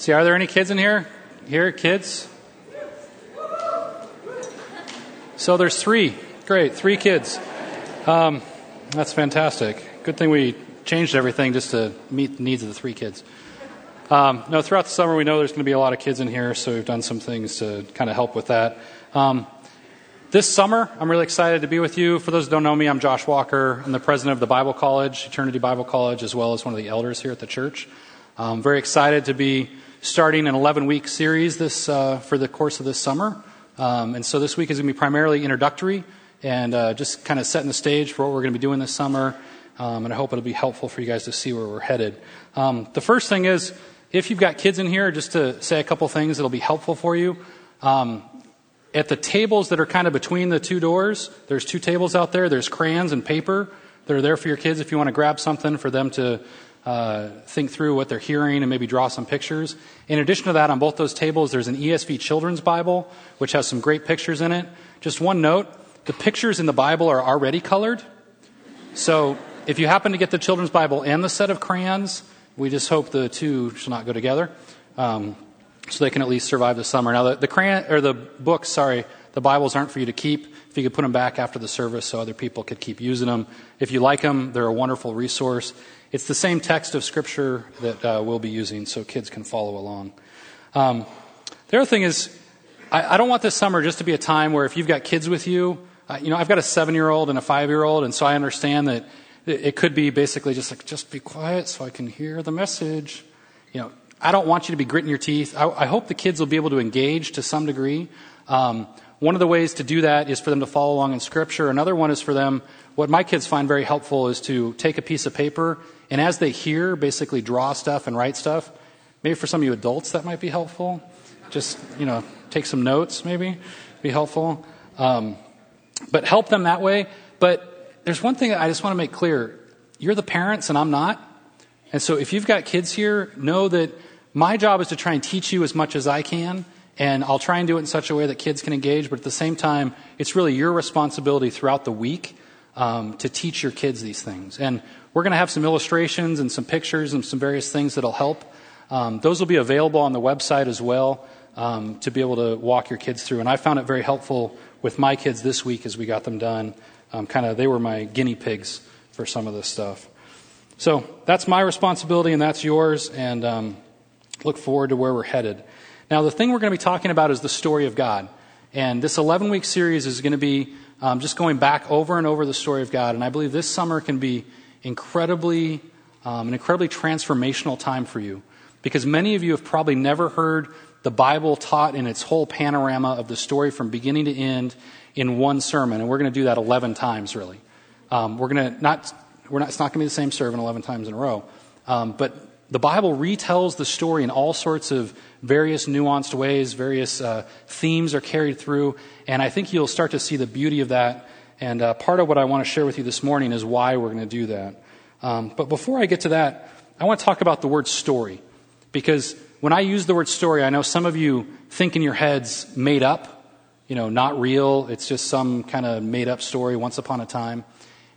See, are there any kids in here? Here, kids? So there's three. Great, three kids. Um, that's fantastic. Good thing we changed everything just to meet the needs of the three kids. Um, no, throughout the summer, we know there's going to be a lot of kids in here, so we've done some things to kind of help with that. Um, this summer, I'm really excited to be with you. For those who don't know me, I'm Josh Walker. I'm the president of the Bible College, Eternity Bible College, as well as one of the elders here at the church. I'm very excited to be starting an 11 week series this, uh, for the course of this summer. Um, and so this week is going to be primarily introductory and uh, just kind of setting the stage for what we're going to be doing this summer. Um, and I hope it'll be helpful for you guys to see where we're headed. Um, the first thing is, if you've got kids in here, just to say a couple things that'll be helpful for you. Um, at the tables that are kind of between the two doors, there's two tables out there. There's crayons and paper that are there for your kids if you want to grab something for them to uh, think through what they're hearing and maybe draw some pictures. In addition to that, on both those tables, there's an ESV Children's Bible, which has some great pictures in it. Just one note the pictures in the Bible are already colored. So if you happen to get the Children's Bible and the set of crayons, we just hope the two shall not go together. Um, so they can at least survive the summer. Now, the, the crayon, or the books, sorry, the Bibles aren't for you to keep. If you could put them back after the service so other people could keep using them. If you like them, they're a wonderful resource. It's the same text of Scripture that uh, we'll be using so kids can follow along. Um, the other thing is, I, I, don't want this summer just to be a time where if you've got kids with you, uh, you know, I've got a seven year old and a five year old, and so I understand that it, could be basically just like, just be quiet so I can hear the message. You know, I don't want you to be gritting your teeth. I, I hope the kids will be able to engage to some degree. Um, one of the ways to do that is for them to follow along in Scripture. Another one is for them, what my kids find very helpful is to take a piece of paper and as they hear, basically draw stuff and write stuff. Maybe for some of you adults, that might be helpful. Just, you know, take some notes, maybe, be helpful. Um, but help them that way. But there's one thing I just want to make clear you're the parents, and I'm not. And so if you've got kids here, know that my job is to try and teach you as much as I can. And I'll try and do it in such a way that kids can engage, but at the same time, it's really your responsibility throughout the week um, to teach your kids these things. And we're going to have some illustrations and some pictures and some various things that'll help. Um, those will be available on the website as well um, to be able to walk your kids through. And I found it very helpful with my kids this week as we got them done. Um, kind of, they were my guinea pigs for some of this stuff. So that's my responsibility and that's yours. And um, look forward to where we're headed. Now, the thing we're going to be talking about is the story of God. And this 11 week series is going to be um, just going back over and over the story of God. And I believe this summer can be incredibly, um, an incredibly transformational time for you. Because many of you have probably never heard the Bible taught in its whole panorama of the story from beginning to end in one sermon. And we're going to do that 11 times, really. Um, we're going to not, we're not, it's not going to be the same sermon 11 times in a row. Um, but the Bible retells the story in all sorts of various nuanced ways, various uh, themes are carried through, and I think you'll start to see the beauty of that and uh, part of what I want to share with you this morning is why we're going to do that. Um, but before I get to that, I want to talk about the word story. Because when I use the word story, I know some of you think in your heads made up, you know, not real. It's just some kind of made up story once upon a time.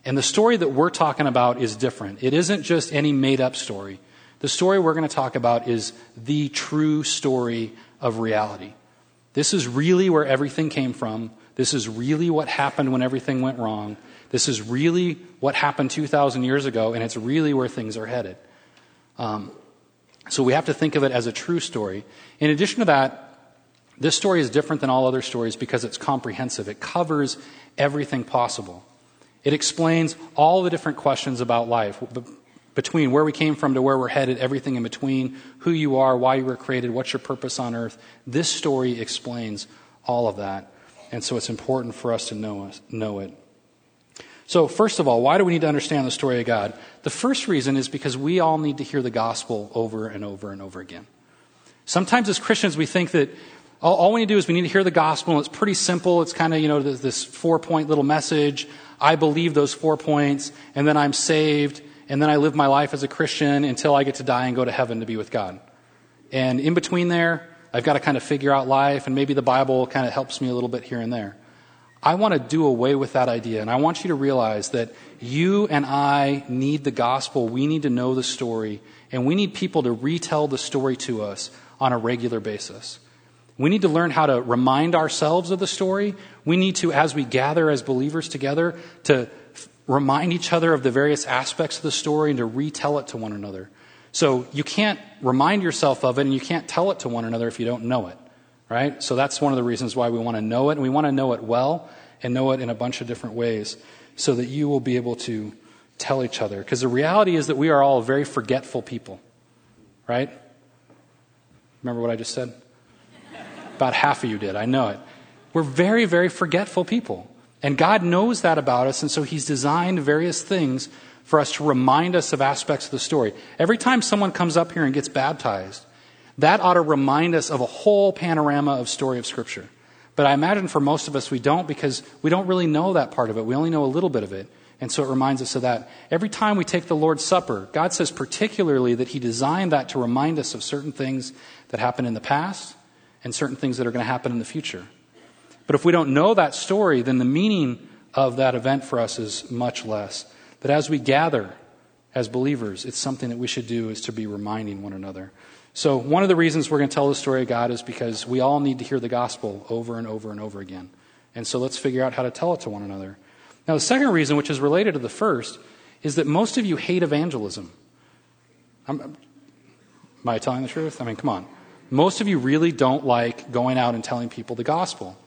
And the story that we're talking about is different. It isn't just any made up story. The story we're going to talk about is the true story of reality. This is really where everything came from. This is really what happened when everything went wrong. This is really what happened 2,000 years ago, and it's really where things are headed. Um, so we have to think of it as a true story. In addition to that, this story is different than all other stories because it's comprehensive. It covers everything possible. It explains all the different questions about life, between where we came from to where we're headed, everything in between, who you are, why you were created, what's your purpose on earth. This story explains all of that. And so it's important for us to know, know it. So, first of all, why do we need to understand the story of God? The first reason is because we all need to hear the gospel over and over and over again. Sometimes as Christians, we think that all, all we need to do is we need to hear the gospel, and it's pretty simple. It's kind of, you know, this four point little message. I believe those four points, and then I'm saved, and then I live my life as a Christian until I get to die and go to heaven to be with God. And in between there, I've got to kind of figure out life, and maybe the Bible kind of helps me a little bit here and there. I want to do away with that idea, and I want you to realize that you and I need the gospel. We need to know the story, and we need people to retell the story to us on a regular basis. We need to learn how to remind ourselves of the story. We need to, as we gather as believers together, to remind each other of the various aspects of the story and to retell it to one another. So you can't remind yourself of it and you can't tell it to one another if you don't know it, right? So that's one of the reasons why we want to know it, and we want to know it well and know it in a bunch of different ways so that you will be able to tell each other. Because the reality is that we are all very forgetful people, right? Remember what I just said? About half of you did. I know it. We're very, very forgetful people. And God knows that about us, and so He's designed various things for us to remind us of aspects of the story. Every time someone comes up here and gets baptized, that ought to remind us of a whole panorama of story of Scripture. But I imagine for most of us we don't because we don't really know that part of it. We only know a little bit of it. And so it reminds us of that. Every time we take the Lord's Supper, God says particularly that He designed that to remind us of certain things that happened in the past and certain things that are going to happen in the future. But if we don't know that story, then the meaning of that event for us is much less. But as we gather as believers, it's something that we should do is to be reminding one another. So, one of the reasons we're going to tell the story of God is because we all need to hear the gospel over and over and over again. And so, let's figure out how to tell it to one another. Now, the second reason, which is related to the first, is that most of you hate evangelism. I'm, am I telling the truth? I mean, come on. Most of you really don't like going out and telling people the gospel.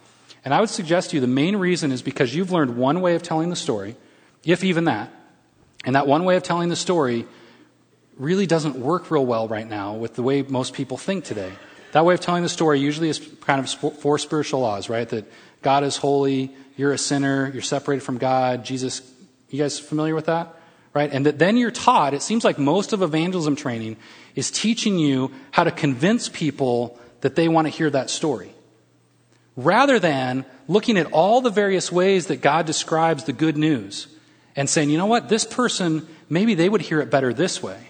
And I would suggest to you the main reason is because you've learned one way of telling the story, if even that. And that one way of telling the story really doesn't work real well right now with the way most people think today. That way of telling the story usually is kind of four spiritual laws, right? That God is holy, you're a sinner, you're separated from God, Jesus. You guys familiar with that? Right? And that then you're taught, it seems like most of evangelism training is teaching you how to convince people that they want to hear that story. Rather than looking at all the various ways that God describes the good news and saying, you know what, this person, maybe they would hear it better this way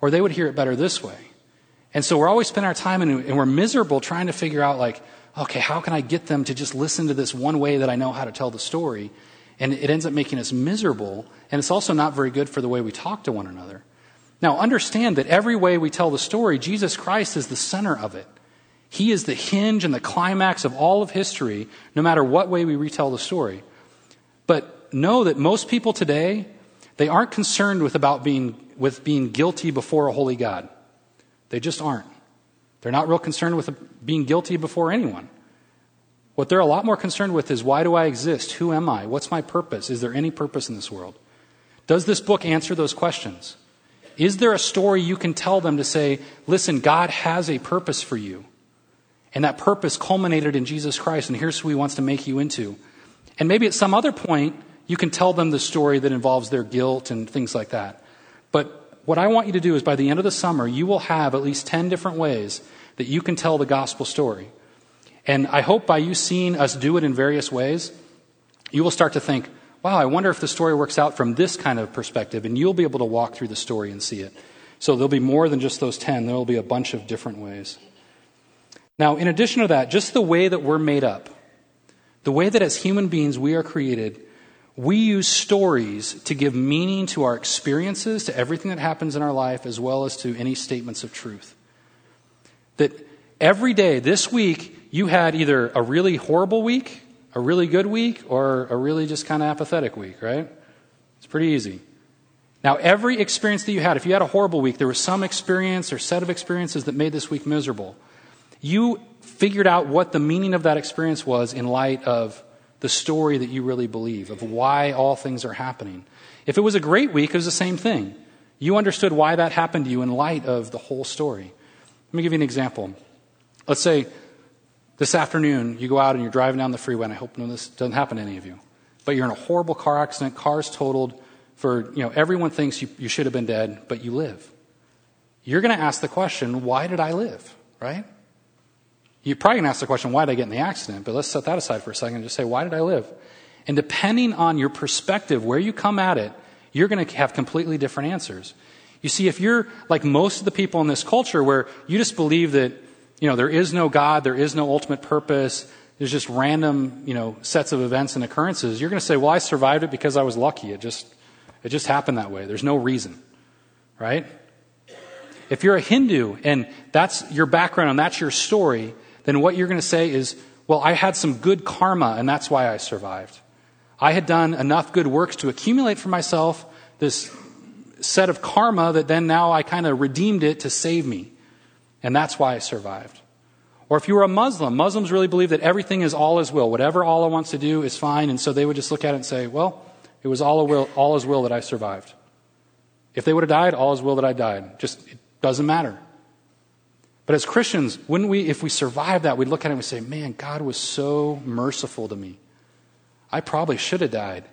or they would hear it better this way. And so we're always spending our time and, we're miserable trying to figure out, like, okay, how can I get them to just listen to this one way that I know how to tell the story? And it ends up making us miserable, and it's also not very good for the way we talk to one another. Now, understand that every way we tell the story, Jesus Christ is the center of it. He is the hinge and the climax of all of history, no matter what way we retell the story. But know that most people today, they aren't concerned with about being with being guilty before a holy God. They just aren't. They're not real concerned with being guilty before anyone. What they're a lot more concerned with is why do I exist? Who am I? What's my purpose? Is there any purpose in this world? Does this book answer those questions? Is there a story you can tell them to say, listen, God has a purpose for you? And that purpose culminated in Jesus Christ, and here's who He wants to make you into. And maybe at some other point, you can tell them the story that involves their guilt and things like that. But what I want you to do is by the end of the summer, you will have at least 10 different ways that you can tell the gospel story. And I hope by you seeing us do it in various ways, you will start to think, wow, I wonder if the story works out from this kind of perspective. And you'll be able to walk through the story and see it. So there'll be more than just those 10, there'll be a bunch of different ways. Now, in addition to that, just the way that we're made up, the way that as human beings we are created, we use stories to give meaning to our experiences, to everything that happens in our life, as well as to any statements of truth. That every day this week, you had either a really horrible week, a really good week, or a really just kind of apathetic week, right? It's pretty easy. Now, every experience that you had, if you had a horrible week, there was some experience or set of experiences that made this week miserable. You figured out what the meaning of that experience was in light of the story that you really believe, of why all things are happening. If it was a great week, it was the same thing. You understood why that happened to you in light of the whole story. Let me give you an example. Let's say this afternoon you go out and you're driving down the freeway, and I hope no, this doesn't happen to any of you, but you're in a horrible car accident, car's totaled, for, you know, everyone thinks you, you should have been dead, but you live. You're going to ask the question, why did I live? Right? You're probably going to ask the question, why did I get in the accident? But let's set that aside for a second and just say, why did I live? And depending on your perspective, where you come at it, you're going to have completely different answers. You see, if you're like most of the people in this culture where you just believe that, you know, there is no God, there is no ultimate purpose, there's just random, you know, sets of events and occurrences, you're going to say, well, I survived it because I was lucky. It just, it just happened that way. There's no reason. Right? if you're a Hindu and that's your background and that's your story, then what you're going to say is, well, I had some good karma and that's why I survived. I had done enough good works to accumulate for myself this set of karma that then now I kind of redeemed it to save me. And that's why I survived. Or if you were a Muslim, Muslims really believe that everything is Allah's will. Whatever Allah wants to do is fine. And so they would just look at it and say, well, it was all, will, all His will that I survived. If they would have died, all His will that I died. Just, it doesn't matter. But as Christians, wouldn't we, if we survive that, we'd look at it and we say, man, God was so merciful to me. I probably should have died.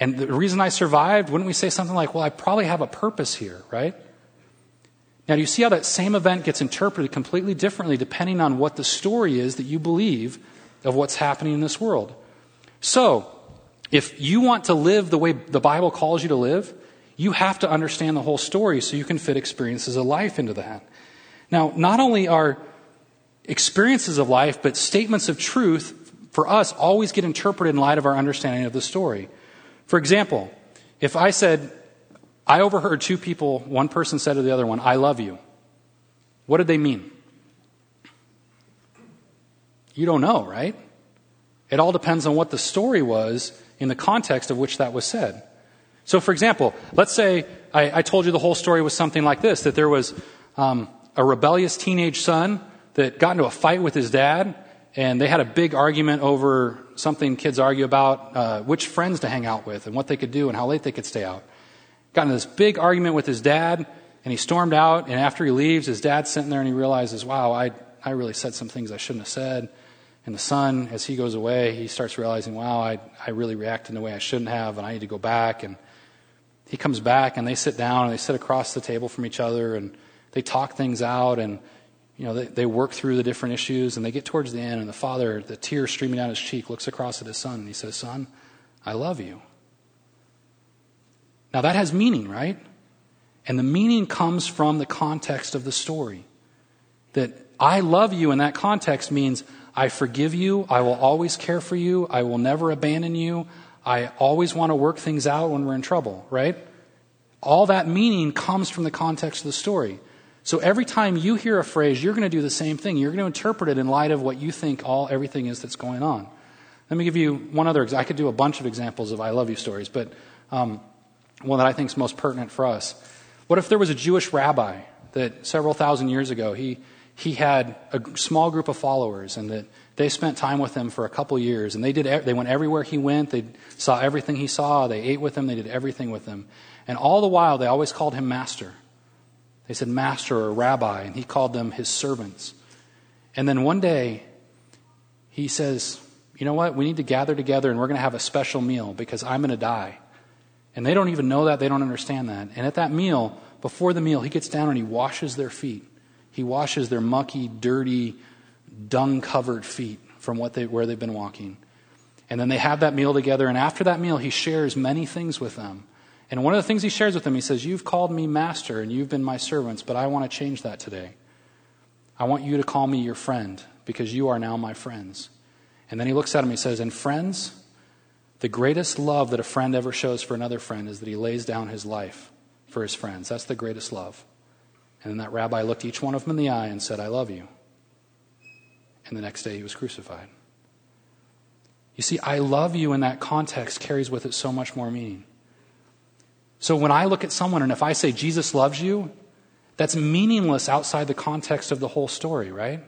And the reason I survived, wouldn't we say something like, well, I probably have a purpose here, right? Now, do you see how that same event gets interpreted completely differently depending on what the story is that you believe of what's happening in this world? So, if you want to live the way the Bible calls you to live, you have to understand the whole story so you can fit experiences of life into that. Now, not only are experiences of life, but statements of truth for us always get interpreted in light of our understanding of the story. For example, if I said, I overheard two people, one person said to the other one, I love you. What did they mean? You don't know, right? It all depends on what the story was in the context of which that was said. So, for example, let's say I, I told you the whole story was something like this that there was um, a rebellious teenage son that got into a fight with his dad, and they had a big argument over something kids argue about uh, which friends to hang out with and what they could do and how late they could stay out got into this big argument with his dad, and he stormed out. And after he leaves, his dad's sitting there and he realizes, wow, I, I really said some things I shouldn't have said. And the son, as he goes away, he starts realizing, wow, I, I really reacted in a way I shouldn't have, and I need to go back. And he comes back, and they sit down, and they sit across the table from each other, and they talk things out, and you know, they, they work through the different issues, and they get towards the end, and the father, the tears streaming down his cheek, looks across at his son, and he says, Son, I love you. Now that has meaning, right? And the meaning comes from the context of the story. That I love you in that context means I forgive you, I will always care for you, I will never abandon you, I always want to work things out when we're in trouble, right? All that meaning comes from the context of the story. So every time you hear a phrase, you're going to do the same thing. You're going to interpret it in light of what you think all everything is that's going on. Let me give you one other. Example. I could do a bunch of examples of "I love you" stories, but um, one that I think is most pertinent for us. What if there was a Jewish rabbi that several thousand years ago he he had a small group of followers and that they spent time with him for a couple years and they did they went everywhere he went they saw everything he saw they ate with him they did everything with him and all the while they always called him master they said master or rabbi and he called them his servants and then one day he says you know what we need to gather together and we're going to have a special meal because i'm going to die and they don't even know that, they don't understand that. And at that meal, before the meal, he gets down and he washes their feet. He washes their mucky, dirty, dung covered feet from what they, where they've been walking. And then they have that meal together, and after that meal, he shares many things with them. And one of the things he shares with them, he says, You've called me master, and you've been my servants, but I want to change that today. I want you to call me your friend, because you are now my friends. And then he looks at him, he says, And friends, the greatest love that a friend ever shows for another friend is that he lays down his life for his friends. That's the greatest love. And then that rabbi looked each one of them in the eye and said, I love you. And the next day he was crucified. You see, I love you in that context carries with it so much more meaning. So when I look at someone and if I say Jesus loves you, that's meaningless outside the context of the whole story, right?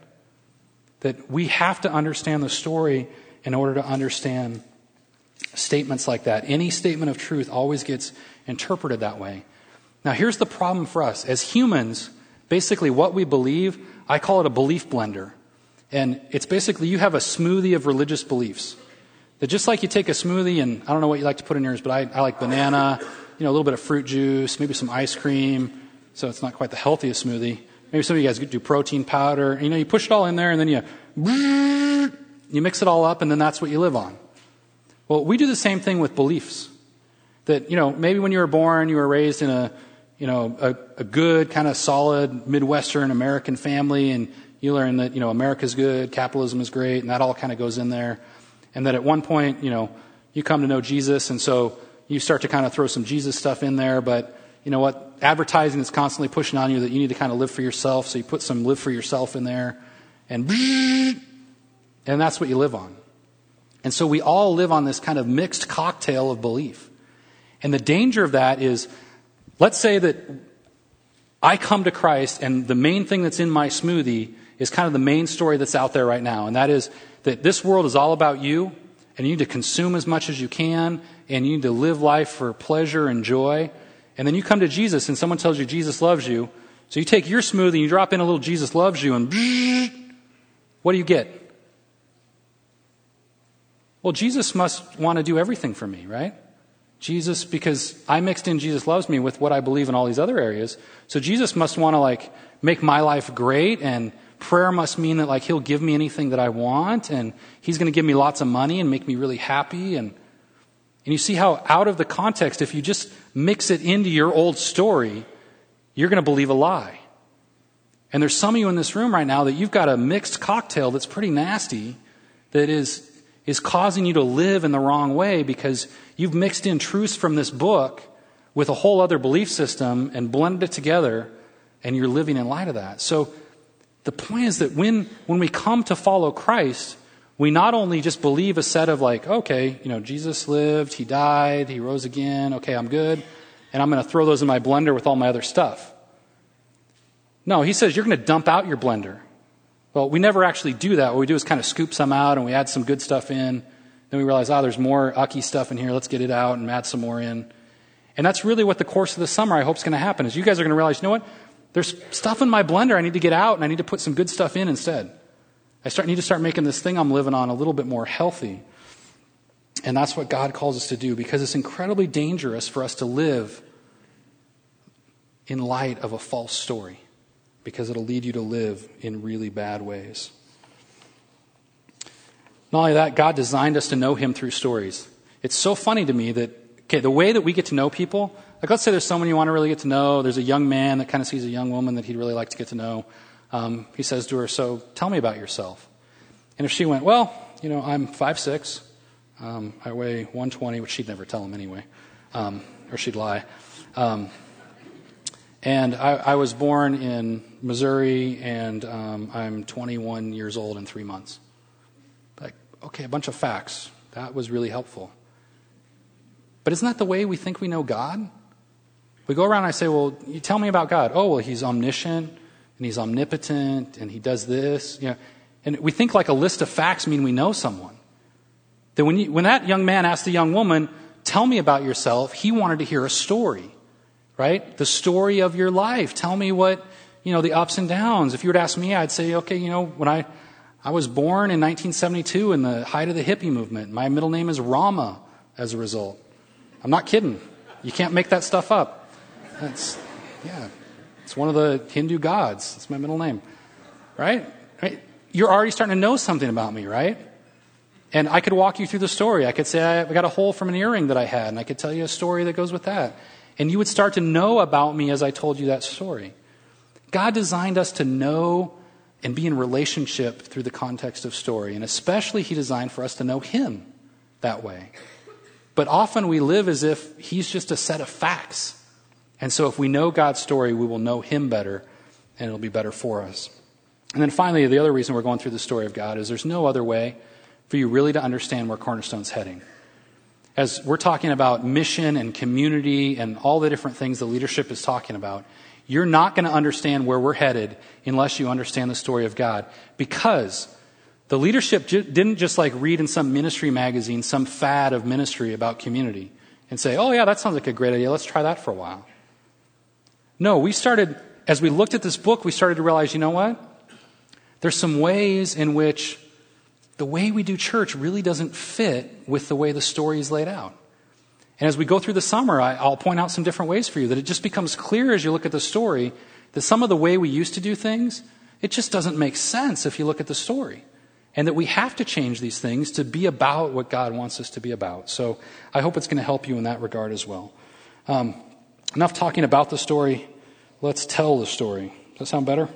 That we have to understand the story in order to understand statements like that. Any statement of truth always gets interpreted that way. Now, here's the problem for us. As humans, basically what we believe, I call it a belief blender. And it's basically you have a smoothie of religious beliefs. That just like you take a smoothie, and I don't know what you like to put in yours, but I, I like banana, you know, a little bit of fruit juice, maybe some ice cream, so it's not quite the healthiest smoothie. Maybe some of you guys do protein powder. You know, you push it all in there, and then you you mix it all up, and then that's what you live on. Well, we do the same thing with beliefs. That, you know, maybe when you were born, you were raised in a, you know, a, a good, kind of solid Midwestern American family, and you learn that, you know, America's good, capitalism is great, and that all kind of goes in there. And that at one point, you know, you come to know Jesus, and so you start to kind of throw some Jesus stuff in there, but you know what? advertising is constantly pushing on you that you need to kind of live for yourself. So you put some live for yourself in there and and that's what you live on. And so we all live on this kind of mixed cocktail of belief. And the danger of that is, let's say that I come to Christ and the main thing that's in my smoothie is kind of the main story that's out there right now. And that is that this world is all about you and you need to consume as much as you can and you need to live life for pleasure and joy. And then you come to Jesus and someone tells you Jesus loves you. So you take your smoothie and you drop in a little Jesus loves you and what do you get? Well, Jesus must want to do everything for me, right? Jesus, because I mixed in Jesus loves me with what I believe in all these other areas. So Jesus must want to like make my life great and prayer must mean that like he'll give me anything that I want and he's going to give me lots of money and make me really happy and and you see how out of the context if you just mix it into your old story, you're going to believe a lie. And there's some of you in this room right now that you've got a mixed cocktail that's pretty nasty that is is causing you to live in the wrong way because you've mixed in truths from this book with a whole other belief system and blended it together, and you're living in light of that. So the point is that when, when we come to follow Christ, we not only just believe a set of like, okay, you know, Jesus lived, he died, he rose again, okay, I'm good, and I'm going to throw those in my blender with all my other stuff. No, he says you're going to dump out your blender. Well, we never actually do that. What we do is kind of scoop some out and we add some good stuff in. Then we realize, oh, there's more ucky stuff in here. Let's get it out and add some more in. And that's really what the course of the summer I hope is going to happen is you guys are going to realize, you know what? There's stuff in my blender I need to get out and I need to put some good stuff in instead. I start, need to start making this thing I'm living on a little bit more healthy. And that's what God calls us to do because it's incredibly dangerous for us to live in light of a false story because it'll lead you to live in really bad ways. Not only that, God designed us to know Him through stories. It's so funny to me that, okay, the way that we get to know people, like let's say there's someone you want to really get to know, there's a young man that kind of sees a young woman that he'd really like to get to know. Um, he says to her, So tell me about yourself. And if she went, Well, you know, I'm 5'6, um, I weigh 120, which she'd never tell him anyway, um, or she'd lie. Um, and I, I, was born in Missouri, and um, I'm 21 years old in three months. Like, okay, a bunch of facts. That was really helpful. But isn't that the way we think we know God? We go around and I say, well, you tell me about God. Oh, well, he's omniscient, and he's omnipotent, and he does this. You know, and we think like a list of facts mean we know someone. That when, you, when that young man asked the young woman, tell me about yourself, he wanted to hear a story right? The story of your life. Tell me what, you know, the ups and downs. If you were to ask me, I'd say, okay, you know, when I, I was born in 1972 in the height of the hippie movement. My middle name is Rama as a result. I'm not kidding. You can't make that stuff up. That's, yeah, it's one of the Hindu gods. It's my middle name, right? right? You're already starting to know something about me, right? And I could walk you through the story. I could say I got a hole from an earring that I had, and I could tell you a story that goes with that. And you would start to know about me as I told you that story. God designed us to know and be in relationship through the context of story. And especially, He designed for us to know Him that way. But often we live as if He's just a set of facts. And so, if we know God's story, we will know Him better, and it'll be better for us. And then finally, the other reason we're going through the story of God is there's no other way for you really to understand where Cornerstone's heading as we're talking about mission and community and all the different things the leadership is talking about, you're not going to understand where we're headed unless you understand the story of God. Because the leadership j- didn't just like read in some ministry magazine some fad of ministry about community and say, oh, yeah, that sounds like a great idea. Let's try that for a while. No, we started, as we looked at this book, we started to realize, you know what? There's some ways in which the way we do church really doesn't fit with the way the story is laid out. And as we go through the summer, I, will point out some different ways for you that it just becomes clear as you look at the story that some of the way we used to do things, it just doesn't make sense if you look at the story. And that we have to change these things to be about what God wants us to be about. So I hope it's going to help you in that regard as well. Um, enough talking about the story. Let's tell the story. Does that sound better?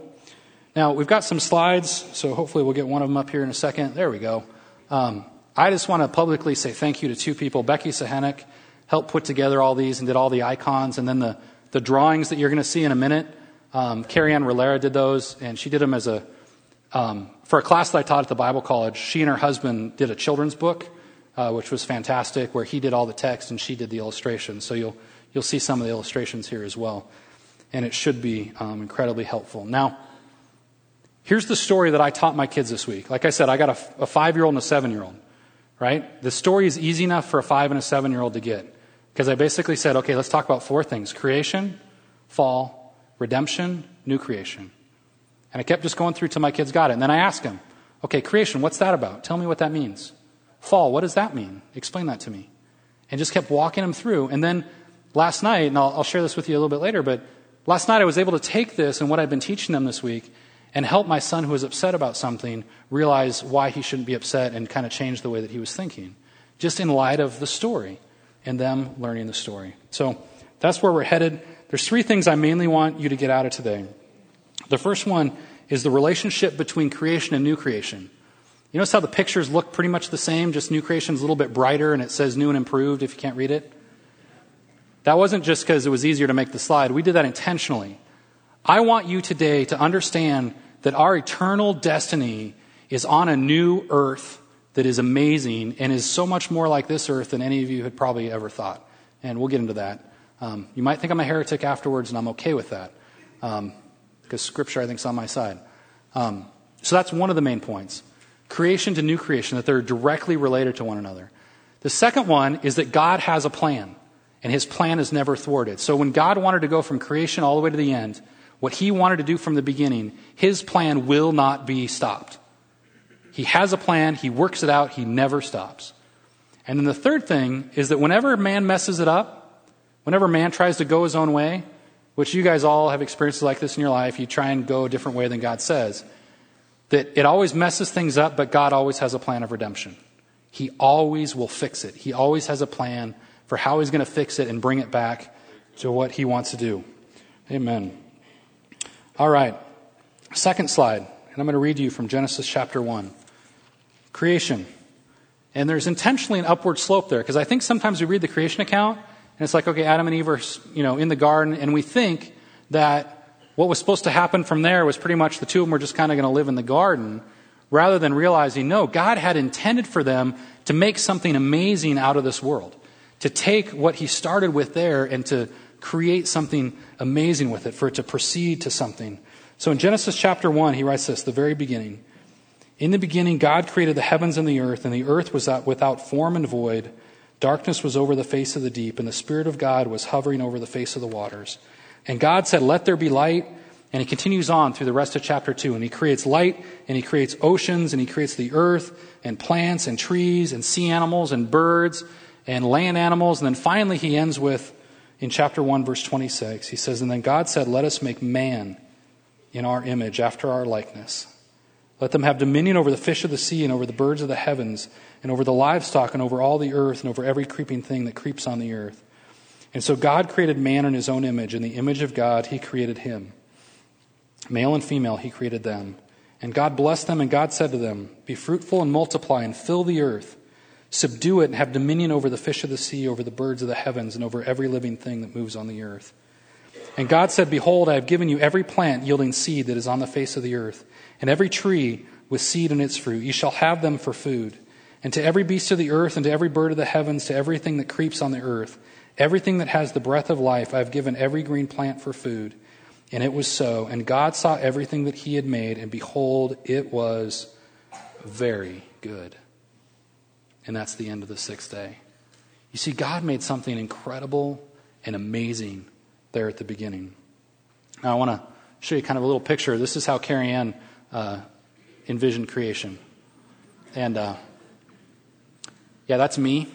Now, we've got some slides, so hopefully we'll get one of them up here in a second. There we go. Um, I just want to publicly say thank you to two people. Becky Sahanek helped put together all these and did all the icons, and then the, the drawings that you're going to see in a minute, um, Carrie Ann Rillera did those, and she did them as a um, for a class that I taught at the Bible college. She and her husband did a children's book, uh, which was fantastic, where he did all the text and she did the illustrations. So you'll you'll see some of the illustrations here as well, and it should be um, incredibly helpful. Now, here's the story that I taught my kids this week. Like I said, I got a, a five year old and a seven year old. Right? The story is easy enough for a five and a seven year old to get. Because I basically said, okay, let's talk about four things creation, fall, redemption, new creation. And I kept just going through till my kids got it. And then I asked them, okay, creation, what's that about? Tell me what that means. Fall, what does that mean? Explain that to me. And just kept walking them through. And then last night, and I'll, I'll share this with you a little bit later, but last night I was able to take this and what I've been teaching them this week and help my son who was upset about something realize why he shouldn't be upset and kind of change the way that he was thinking, just in light of the story and them learning the story. So that's where we're headed. There's three things I mainly want you to get out of today. The first one is the relationship between creation and new creation. You notice how the pictures look pretty much the same, just new creation is a little bit brighter and it says new and improved if you can't read it? That wasn't just because it was easier to make the slide. We did that intentionally. I want you today to understand that our eternal destiny is on a new earth that is amazing and is so much more like this earth than any of you had probably ever thought. And we'll get into that. Um, you might think I'm a heretic afterwards, and I'm okay with that because um, Scripture, I think, is on my side. Um, so that's one of the main points creation to new creation, that they're directly related to one another. The second one is that God has a plan, and his plan is never thwarted. So when God wanted to go from creation all the way to the end, what he wanted to do from the beginning, his plan will not be stopped. He has a plan, he works it out, he never stops. And then the third thing is that whenever man messes it up, whenever man tries to go his own way, which you guys all have experiences like this in your life, you try and go a different way than God says, that it always messes things up, but God always has a plan of redemption. He always will fix it. He always has a plan for how he's going to fix it and bring it back to what he wants to do. Amen. All right. Second slide. And I'm going to read to you from Genesis chapter 1. Creation. And there's intentionally an upward slope there because I think sometimes we read the creation account and it's like, okay, Adam and Eve are, you know, in the garden and we think that what was supposed to happen from there was pretty much the two of them were just kind of going to live in the garden rather than realizing, no, God had intended for them to make something amazing out of this world. To take what he started with there and to create something amazing with it, for it to proceed to something. So in Genesis chapter 1, he writes this, the very beginning. In the beginning, God created the heavens and the earth, and the earth was without form and void. Darkness was over the face of the deep, and the Spirit of God was hovering over the face of the waters. And God said, Let there be light. And he continues on through the rest of chapter 2. And he creates light, and he creates oceans, and he creates the earth, and plants, and trees, and sea animals, and birds, and land animals. And then finally, he ends with in chapter 1, verse 26, he says, And then God said, Let us make man in our image, after our likeness. Let them have dominion over the fish of the sea, and over the birds of the heavens, and over the livestock, and over all the earth, and over every creeping thing that creeps on the earth. And so God created man in his own image. In the image of God, he created him. Male and female, he created them. And God blessed them, and God said to them, Be fruitful and multiply, and fill the earth Subdue it and have dominion over the fish of the sea, over the birds of the heavens, and over every living thing that moves on the earth. And God said, Behold, I have given you every plant yielding seed that is on the face of the earth, and every tree with seed in its fruit. You shall have them for food. And to every beast of the earth, and to every bird of the heavens, to everything that creeps on the earth, everything that has the breath of life, I have given every green plant for food. And it was so. And God saw everything that he had made, and behold, it was very good. And that's the end of the sixth day. You see, God made something incredible and amazing there at the beginning. Now, I want to show you kind of a little picture. This is how Carrie Ann uh, envisioned creation. And uh, yeah, that's me.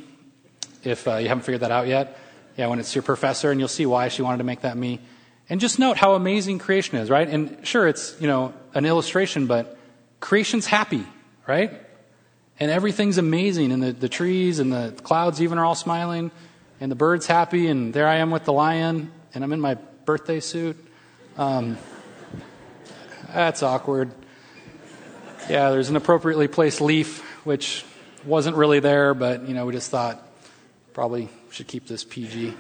If uh, you haven't figured that out yet, yeah, when it's your professor, and you'll see why she wanted to make that me. And just note how amazing creation is, right? And sure, it's you know an illustration, but creation's happy, right? And everything's amazing, and the, the trees and the clouds even are all smiling, and the bird's happy, and there I am with the lion, and I'm in my birthday suit. Um, that's awkward. Yeah, there's an appropriately placed leaf, which wasn't really there, but you know, we just thought probably should keep this PG.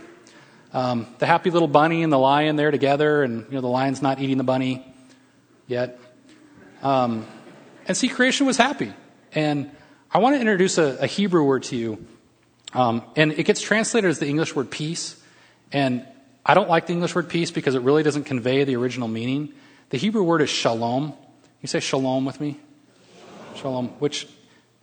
Um, the happy little bunny and the lion there together, and you know the lion's not eating the bunny yet. Um, and see, creation was happy. And I want to introduce a, a Hebrew word to you. Um, and it gets translated as the English word peace. And I don't like the English word peace because it really doesn't convey the original meaning. The Hebrew word is shalom. You say shalom with me? Shalom, which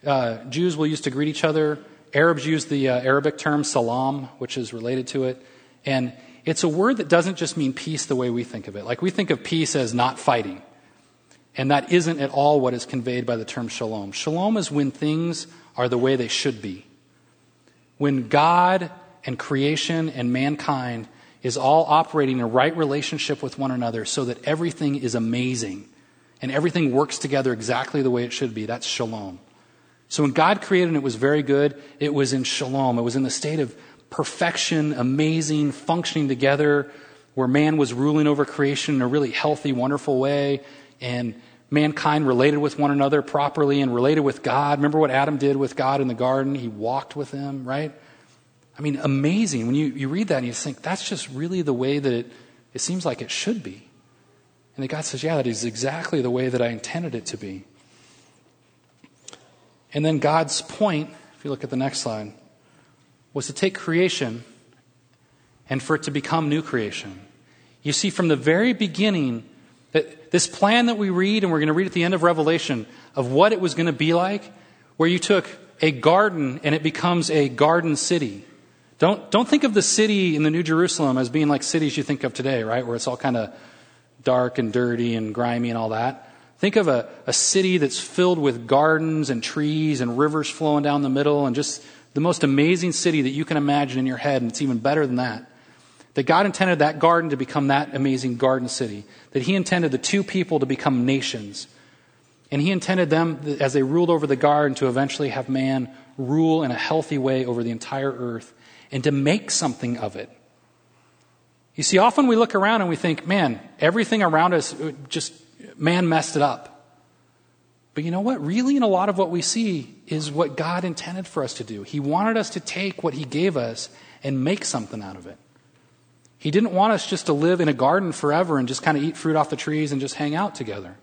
uh, Jews will use to greet each other. Arabs use the uh, Arabic term salam, which is related to it. And it's a word that doesn't just mean peace the way we think of it. Like we think of peace as not fighting. And that isn't at all what is conveyed by the term shalom. Shalom is when things are the way they should be. When God and creation and mankind is all operating in a right relationship with one another so that everything is amazing and everything works together exactly the way it should be. That's shalom. So when God created and it was very good, it was in shalom. It was in the state of perfection, amazing, functioning together, where man was ruling over creation in a really healthy, wonderful way, and mankind related with one another properly and related with God. Remember what Adam did with God in the garden? He walked with him, right? I mean, amazing. When you, you read that and you think, that's just really the way that it, it seems like it should be. And God says, yeah, that is exactly the way that I intended it to be. And then God's point, if you look at the next slide, was to take creation and for it to become new creation. You see, from the very beginning, that this plan that we read, and we're going to read at the end of Revelation, of what it was going to be like, where you took a garden and it becomes a garden city. Don't, don't think of the city in the New Jerusalem as being like cities you think of today, right? Where it's all kind of dark and dirty and grimy and all that. Think of a, a city that's filled with gardens and trees and rivers flowing down the middle and just the most amazing city that you can imagine in your head, and it's even better than that. That God intended that garden to become that amazing garden city. That He intended the two people to become nations. And He intended them, as they ruled over the garden, to eventually have man rule in a healthy way over the entire earth and to make something of it. You see, often we look around and we think, man, everything around us, uh, just man messed it up. But you know what? Really, in a lot of what we see is what God intended for us to do. He wanted us to take what He gave us and make something out of it. He didn't want us just to live in a garden forever and just kind of eat fruit off the trees and just hang out together.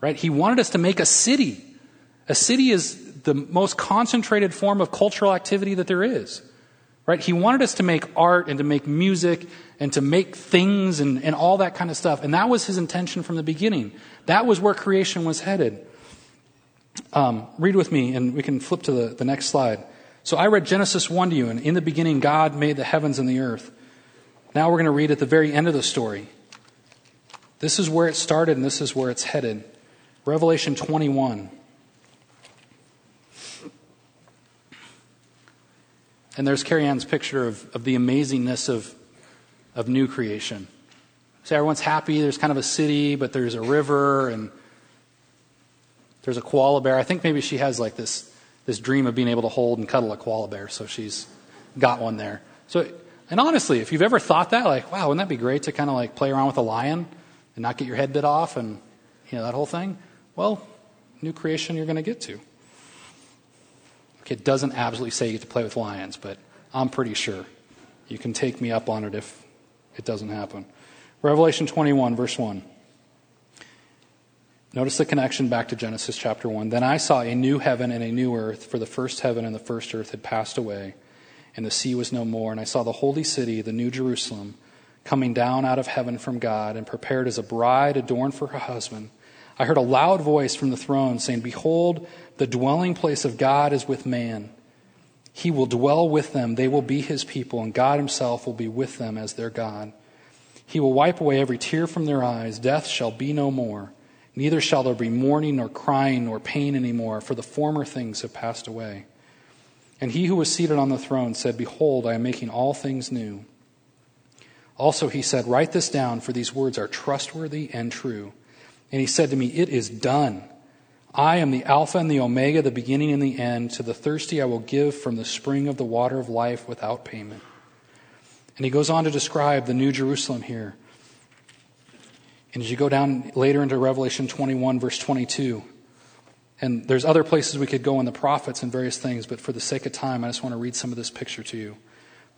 Right? He wanted us to make a city. A city is the most concentrated form of cultural activity that there is. Right? He wanted us to make art and to make music and to make things and, and all that kind of stuff. And that was his intention from the beginning. That was where creation was headed. Um, read with me, and we can flip to the, the next slide. So I read Genesis 1 to you, and in the beginning, God made the heavens and the earth. Now we're going to read at the very end of the story. This is where it started, and this is where it's headed. Revelation 21. And there's Carrie Ann's picture of, of the amazingness of, of new creation. So everyone's happy. There's kind of a city, but there's a river, and there's a koala bear. I think maybe she has like this, this dream of being able to hold and cuddle a koala bear, so she's got one there. So, and honestly, if you've ever thought that, like, wow, wouldn't that be great to kind of like play around with a lion and not get your head bit off and, you know, that whole thing? Well, new creation you're going to get to. Okay, it doesn't absolutely say you get to play with lions, but I'm pretty sure. You can take me up on it if it doesn't happen. Revelation 21, verse 1. Notice the connection back to Genesis chapter 1. Then I saw a new heaven and a new earth, for the first heaven and the first earth had passed away, and the sea was no more. And I saw the holy city, the new Jerusalem, coming down out of heaven from God, and prepared as a bride adorned for her husband. I heard a loud voice from the throne saying, Behold, the dwelling place of God is with man. He will dwell with them, they will be his people, and God himself will be with them as their God. He will wipe away every tear from their eyes. Death shall be no more. Neither shall there be mourning, nor crying, nor pain any more, for the former things have passed away. And he who was seated on the throne said, Behold, I am making all things new. Also he said, Write this down, for these words are trustworthy and true. And he said to me, It is done. I am the Alpha and the Omega, the beginning and the end. To the thirsty I will give from the spring of the water of life without payment. And he goes on to describe the New Jerusalem here. And as you go down later into Revelation 21, verse 22, and there's other places we could go in the prophets and various things, but for the sake of time, I just want to read some of this picture to you.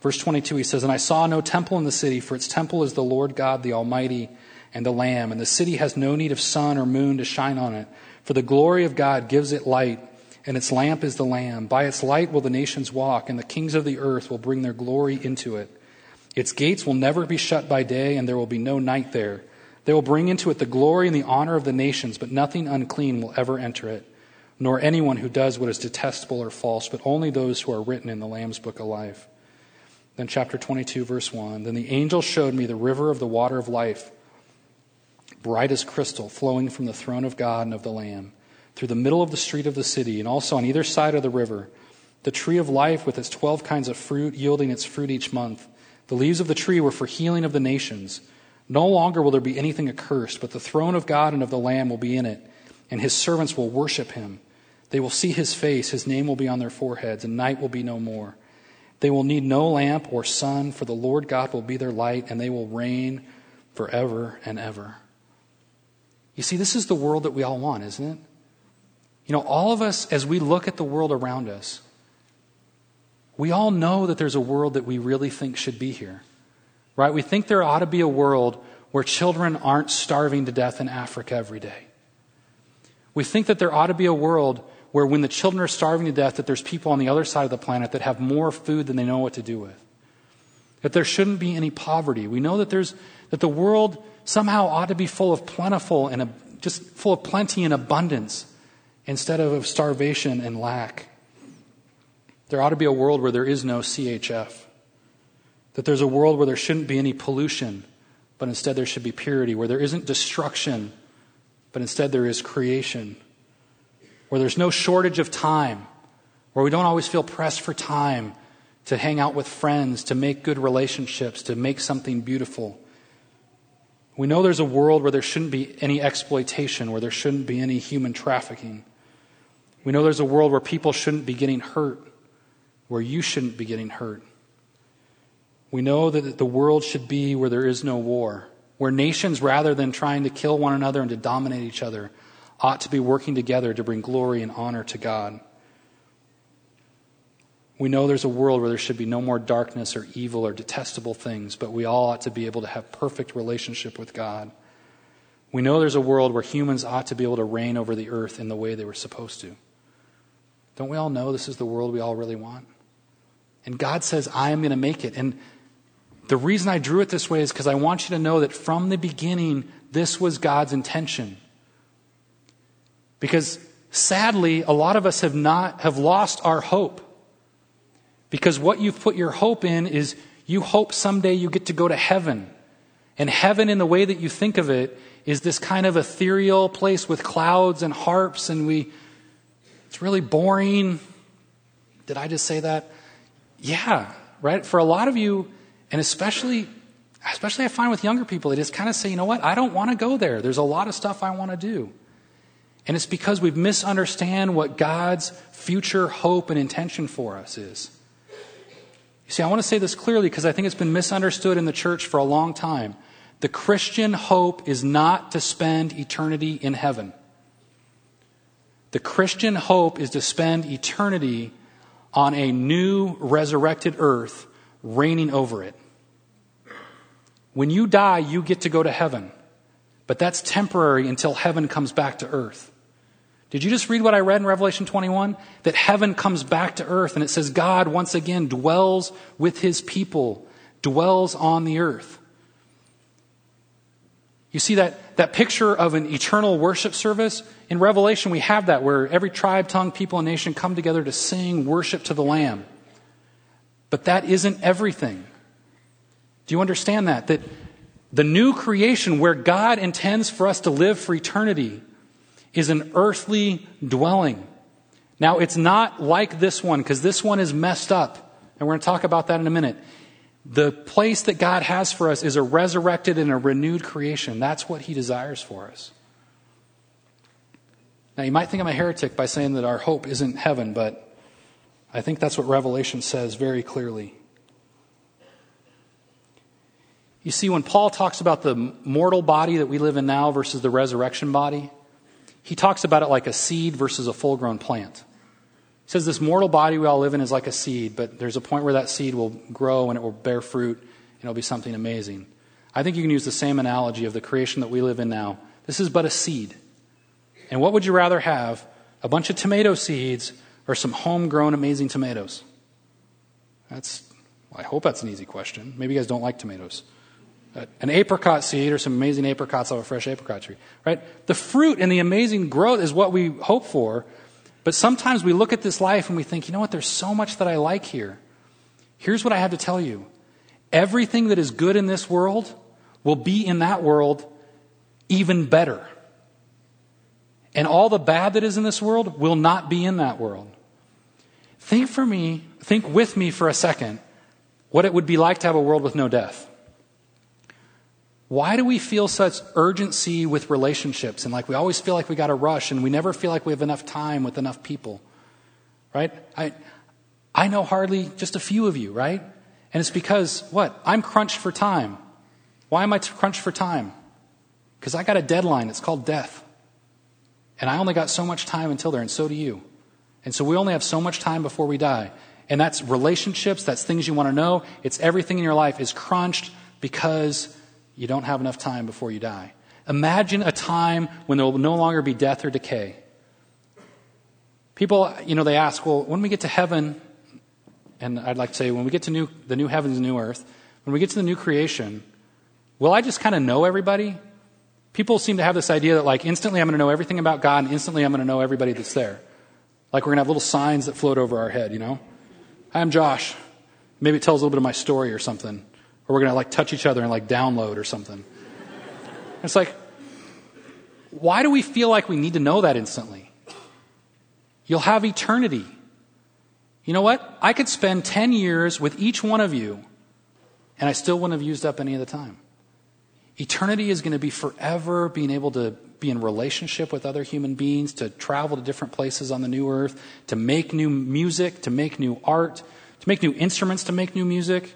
Verse 22, he says, And I saw no temple in the city, for its temple is the Lord God, the Almighty, and the Lamb. And the city has no need of sun or moon to shine on it, for the glory of God gives it light, and its lamp is the Lamb. By its light will the nations walk, and the kings of the earth will bring their glory into it. Its gates will never be shut by day, and there will be no night there. They will bring into it the glory and the honor of the nations, but nothing unclean will ever enter it, nor anyone who does what is detestable or false, but only those who are written in the Lamb's book of life. Then, chapter 22, verse 1 Then the angel showed me the river of the water of life, bright as crystal, flowing from the throne of God and of the Lamb, through the middle of the street of the city, and also on either side of the river. The tree of life with its 12 kinds of fruit, yielding its fruit each month. The leaves of the tree were for healing of the nations. No longer will there be anything accursed, but the throne of God and of the Lamb will be in it, and his servants will worship him. They will see his face, his name will be on their foreheads, and night will be no more. They will need no lamp or sun, for the Lord God will be their light, and they will reign forever and ever. You see, this is the world that we all want, isn't it? You know, all of us, as we look at the world around us, we all know that there's a world that we really think should be here, right? We think there ought to be a world where children aren't starving to death in Africa every day. We think that there ought to be a world where when the children are starving to death, that there's people on the other side of the planet that have more food than they know what to do with. That there shouldn't be any poverty. We know that there's that the world somehow ought to be full of plentiful and a, just full of plenty and abundance instead of starvation and lack. There ought to be a world where there is no CHF. That there's a world where there shouldn't be any pollution, but instead there should be purity, where there isn't destruction, but instead there is creation where there's no shortage of time, where we don't always feel pressed for time to hang out with friends, to make good relationships, to make something beautiful. We know there's a world where there shouldn't be any exploitation, where there shouldn't be any human trafficking. We know there's a world where people shouldn't be getting hurt, where you shouldn't be getting hurt. We know that the world should be where there is no war, where nations, rather than trying to kill one another and to dominate each other, ought to be working together to bring glory and honor to God. We know there's a world where there should be no more darkness or evil or detestable things, but we all ought to be able to have perfect relationship with God. We know there's a world where humans ought to be able to reign over the earth in the way they were supposed to. Don't we all know this is the world we all really want? And God says, I am going to make it. And the reason I drew it this way is because I want you to know that from the beginning, this was God's intention. Because sadly, a lot of us have not, have lost our hope. Because what you've put your hope in is you hope someday you get to go to heaven. And heaven, in the way that you think of it, is this kind of ethereal place with clouds and harps, and we, it's really boring. Did I just say that? Yeah, right? For a lot of you, and especially, especially I find with younger people, they just kind of say, you know what? I don't want to go there. There's a lot of stuff I want to do. And it's because we misunderstand what God's future hope and intention for us is. You see, I want to say this clearly because I think it's been misunderstood in the church for a long time. The Christian hope is not to spend eternity in heaven. The Christian hope is to spend eternity on a new resurrected earth reigning over it. When you die, you get to go to heaven. But that's temporary until heaven comes back to earth. Did you just read what I read in Revelation 21? That heaven comes back to earth and it says God once again dwells with his people, dwells on the earth. You see that, that picture of an eternal worship service? In Revelation, we have that where every tribe, tongue, people, and nation come together to sing worship to the Lamb. But that isn't everything. Do you understand that? That the new creation where God intends for us to live for eternity is an earthly dwelling. Now, it's not like this one because this one is messed up. And we're going to talk about that in a minute. The place that God has for us is a resurrected and a renewed creation. That's what He desires for us. Now, you might think I'm a heretic by saying that our hope isn't heaven, but I think that's what Revelation says very clearly. You see, when Paul talks about the mortal body that we live in now versus the resurrection body, he talks about it like a seed versus a full grown plant. He says this mortal body we all live in is like a seed, but there's a point where that seed will grow and it will bear fruit and it'll be something amazing. I think you can use the same analogy of the creation that we live in now. This is but a seed. And what would you rather have? A bunch of tomato seeds or some homegrown amazing tomatoes? That's, I hope that's an easy question. Maybe you guys don't like tomatoes. Uh, an apricot seed or some amazing apricots off a fresh apricot tree, right? The fruit and the amazing growth is what we hope for. But sometimes we look at this life and we think, you know what, there's so much that I like here. Here's what I have to tell you everything that is good in this world will be in that world even better. And all the bad that is in this world will not be in that world. Think for me, think with me for a second what it would be like to have a world with no death. Why do we feel such urgency with relationships and like we always feel like we got to rush and we never feel like we have enough time with enough people? Right? I, I know hardly just a few of you, right? And it's because, what? I'm crunched for time. Why am I crunched for time? Because I got a deadline. It's called death. And I only got so much time until there, and so do you. And so we only have so much time before we die. And that's relationships, that's things you want to know. It's everything in your life is crunched because you don't have enough time before you die. Imagine a time when there will no longer be death or decay. People, you know, they ask, well, when we get to heaven, and I'd like to say, when we get to new, the new heavens and new earth, when we get to the new creation, will I just kind of know everybody? People seem to have this idea that, like, instantly I'm going to know everything about God, and instantly I'm going to know everybody that's there. Like, we're going to have little signs that float over our head, you know? Hi, I'm Josh. Maybe it tells a little bit of my story or something. Or we're going to like touch each other and like download or something. It's like, why do we feel like we need to know that instantly? You'll have eternity. You know what? I could spend 10 years with each one of you, and I still wouldn't have used up any of the time. Eternity is going to be forever being able to be in relationship with other human beings, to travel to different places on the new earth, to make new music, to make new art, to make new instruments, to make new music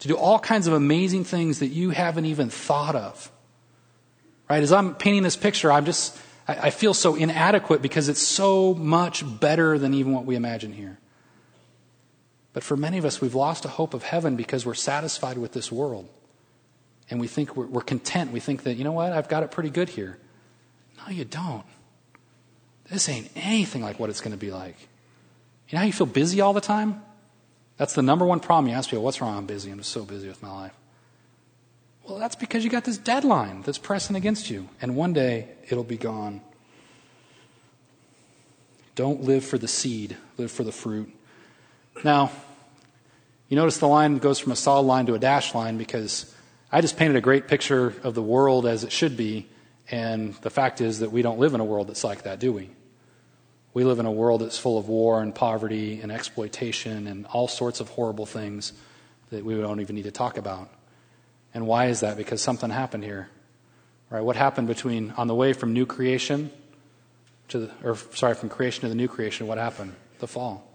to do all kinds of amazing things that you haven't even thought of. Right? As I'm painting this picture, I'm just, I, I feel so inadequate because it's so much better than even what we imagine here. But for many of us, we've lost a hope of heaven because we're satisfied with this world. And we think we're, we're content. We think that, you know what, I've got it pretty good here. No, you don't. This ain't anything like what it's going to be like. You know how you feel busy all the time? That's the number one problem. You ask people, what's wrong? I'm busy. I'm just so busy with my life. Well, that's because you got this deadline that's pressing against you. And one day it'll be gone. Don't live for the seed, live for the fruit. Now, you notice the line goes from a solid line to a dashed line because I just painted a great picture of the world as it should be. And the fact is that we don't live in a world that's like that, do we? We live in a world that's full of war and poverty and exploitation and all sorts of horrible things that we don't even need to talk about. And why is that? Because something happened here. Right? What happened between on the way from new creation to the, or sorry, from creation to the new creation, what happened? The fall.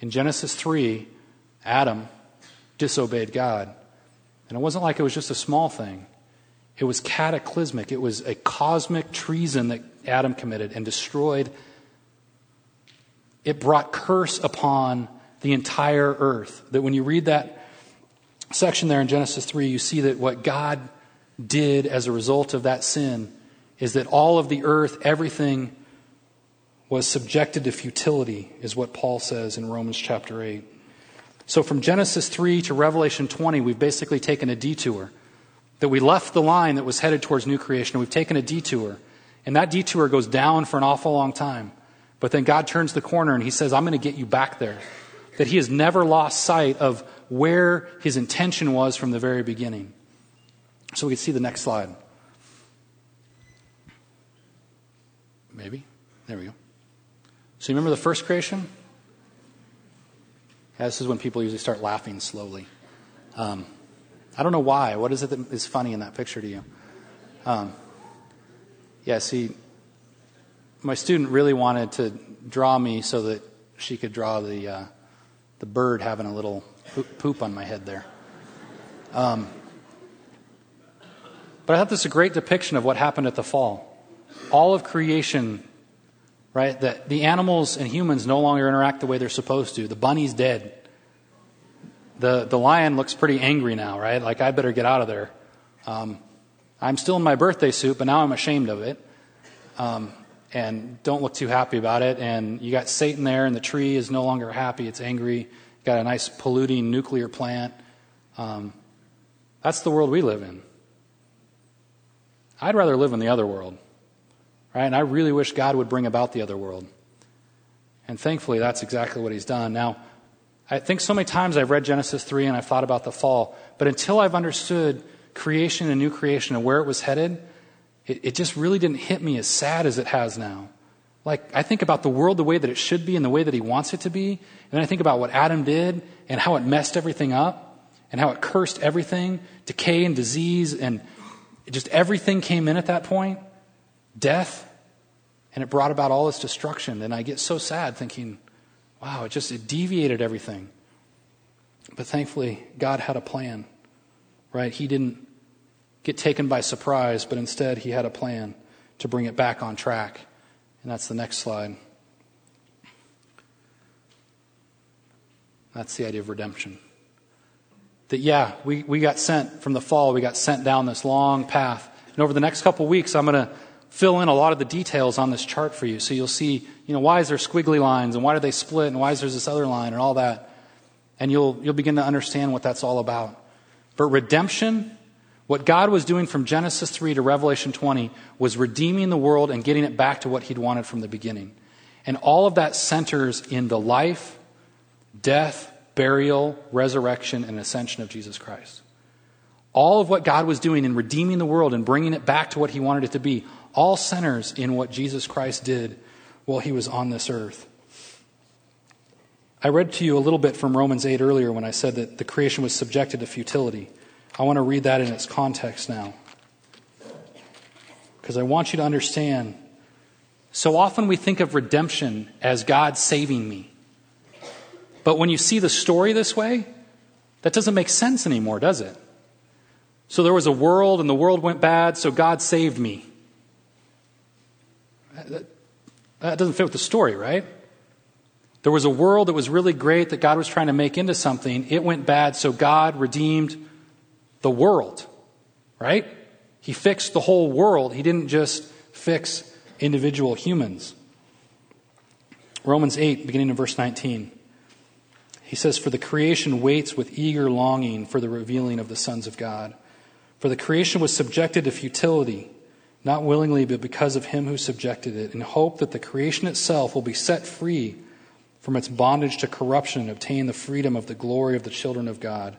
In Genesis 3, Adam disobeyed God. And it wasn't like it was just a small thing. It was cataclysmic. It was a cosmic treason that Adam committed and destroyed it brought curse upon the entire earth. That when you read that section there in Genesis 3, you see that what God did as a result of that sin is that all of the earth, everything was subjected to futility, is what Paul says in Romans chapter 8. So from Genesis 3 to Revelation 20, we've basically taken a detour. That we left the line that was headed towards new creation, we've taken a detour. And that detour goes down for an awful long time. But then God turns the corner and he says, I'm going to get you back there. That he has never lost sight of where his intention was from the very beginning. So we can see the next slide. Maybe. There we go. So you remember the first creation? Yeah, this is when people usually start laughing slowly. Um, I don't know why. What is it that is funny in that picture to you? Um, yeah, see, my student really wanted to draw me so that she could draw the uh, the bird having a little poop on my head there. Um, but I thought this is a great depiction of what happened at the fall. All of creation right? That the animals and humans no longer interact the way they're supposed to. The bunny's dead. The, the lion looks pretty angry now, right? Like, I better get out of there. Um, I'm still in my birthday suit, but now I'm ashamed of it. Um, and don't look too happy about it. And you got Satan there, and the tree is no longer happy, it's angry. Got a nice polluting nuclear plant. Um, that's the world we live in. I'd rather live in the other world, right? And I really wish God would bring about the other world. And thankfully, that's exactly what He's done. Now, I think so many times I've read Genesis 3 and I've thought about the fall, but until I've understood creation and new creation and where it was headed, it, it just really didn't hit me as sad as it has now. Like, I think about the world the way that it should be and the way that He wants it to be, and then I think about what Adam did and how it messed everything up and how it cursed everything, decay and disease, and just everything came in at that point death, and it brought about all this destruction. And I get so sad thinking, Wow, it just it deviated everything. But thankfully, God had a plan, right? He didn't get taken by surprise, but instead, He had a plan to bring it back on track. And that's the next slide. That's the idea of redemption. That, yeah, we, we got sent from the fall, we got sent down this long path. And over the next couple weeks, I'm going to fill in a lot of the details on this chart for you. So you'll see, you know, why is there squiggly lines and why do they split and why is there this other line and all that. And you'll, you'll begin to understand what that's all about. But redemption, what God was doing from Genesis 3 to Revelation 20 was redeeming the world and getting it back to what He'd wanted from the beginning. And all of that centers in the life, death, burial, resurrection, and ascension of Jesus Christ. All of what God was doing in redeeming the world and bringing it back to what He wanted it to be, all centers in what Jesus Christ did while he was on this earth. I read to you a little bit from Romans 8 earlier when I said that the creation was subjected to futility. I want to read that in its context now. Because I want you to understand. So often we think of redemption as God saving me. But when you see the story this way, that doesn't make sense anymore, does it? So there was a world and the world went bad, so God saved me. That, that doesn't fit with the story, right? There was a world that was really great that God was trying to make into something. It went bad, so God redeemed the world, right? He fixed the whole world. He didn't just fix individual humans. Romans 8, beginning in verse 19. He says, For the creation waits with eager longing for the revealing of the sons of God. For the creation was subjected to futility not willingly, but because of him who subjected it, in hope that the creation itself will be set free from its bondage to corruption and obtain the freedom of the glory of the children of God.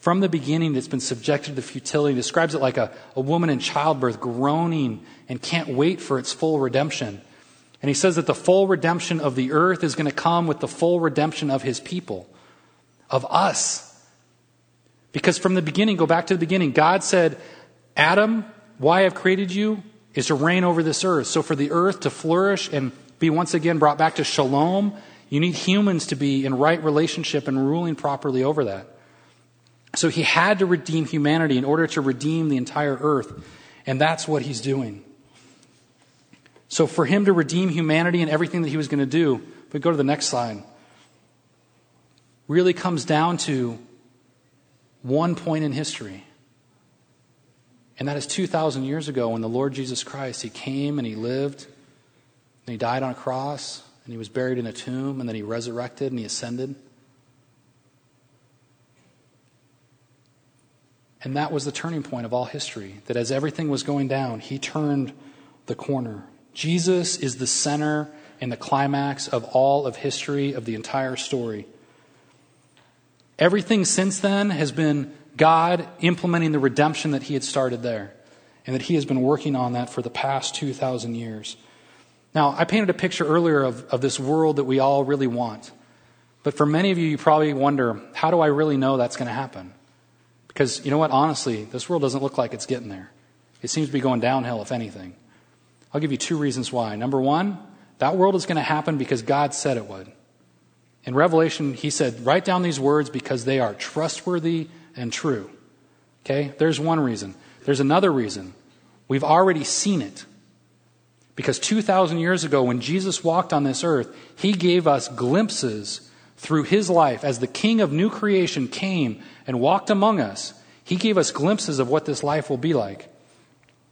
from the beginning it's been subjected to futility. Describes it like a, a woman in childbirth groaning and can't wait for its full redemption. And he says that the full redemption of the earth is going to come with the full redemption of his people, of us. Because from the beginning, go back to the beginning, God said, Adam, why I've created you is to reign over this earth. So for the earth to flourish and be once again brought back to shalom, you need humans to be in right relationship and ruling properly over that. So he had to redeem humanity in order to redeem the entire earth. And that's what he's doing. So for him to redeem humanity and everything that he was going to do, if we go to the next slide, really comes down to one point in history. And that is 2,000 years ago when the Lord Jesus Christ, He came and He lived, and He died on a cross, and He was buried in a tomb, and then He resurrected and He ascended. And that was the turning point of all history. That as everything was going down, He turned the corner. Jesus is the center and the climax of all of history, of the entire story. Everything since then has been God implementing the redemption that He had started there, and that He has been working on that for the past 2,000 years. Now, I painted a picture earlier of, of this world that we all really want. But for many of you, you probably wonder, how do I really know that's going to happen? Because you know what? Honestly, this world doesn't look like it's getting there. It seems to be going downhill, if anything. I'll give you two reasons why. Number one, that world is going to happen because God said it would. In Revelation, he said, write down these words because they are trustworthy and true. Okay? There's one reason. There's another reason. We've already seen it. Because 2,000 years ago, when Jesus walked on this earth, he gave us glimpses through his life as the king of new creation came and walked among us. He gave us glimpses of what this life will be like.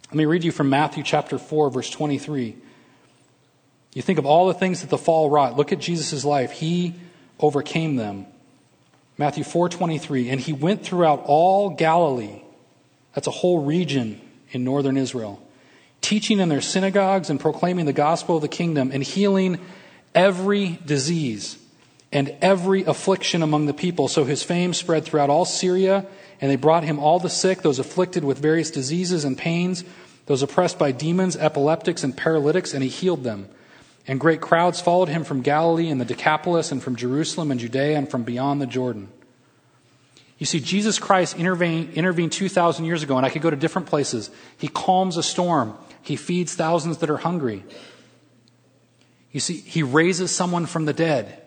Let me read you from Matthew chapter 4, verse 23. You think of all the things that the fall wrought. Look at Jesus' life. He overcame them. Matthew 4:23 and he went throughout all Galilee. That's a whole region in northern Israel, teaching in their synagogues and proclaiming the gospel of the kingdom and healing every disease and every affliction among the people. So his fame spread throughout all Syria, and they brought him all the sick, those afflicted with various diseases and pains, those oppressed by demons, epileptics, and paralytics, and he healed them. And great crowds followed him from Galilee and the Decapolis and from Jerusalem and Judea and from beyond the Jordan. You see, Jesus Christ intervened, intervened 2,000 years ago, and I could go to different places. He calms a storm, He feeds thousands that are hungry. You see, He raises someone from the dead.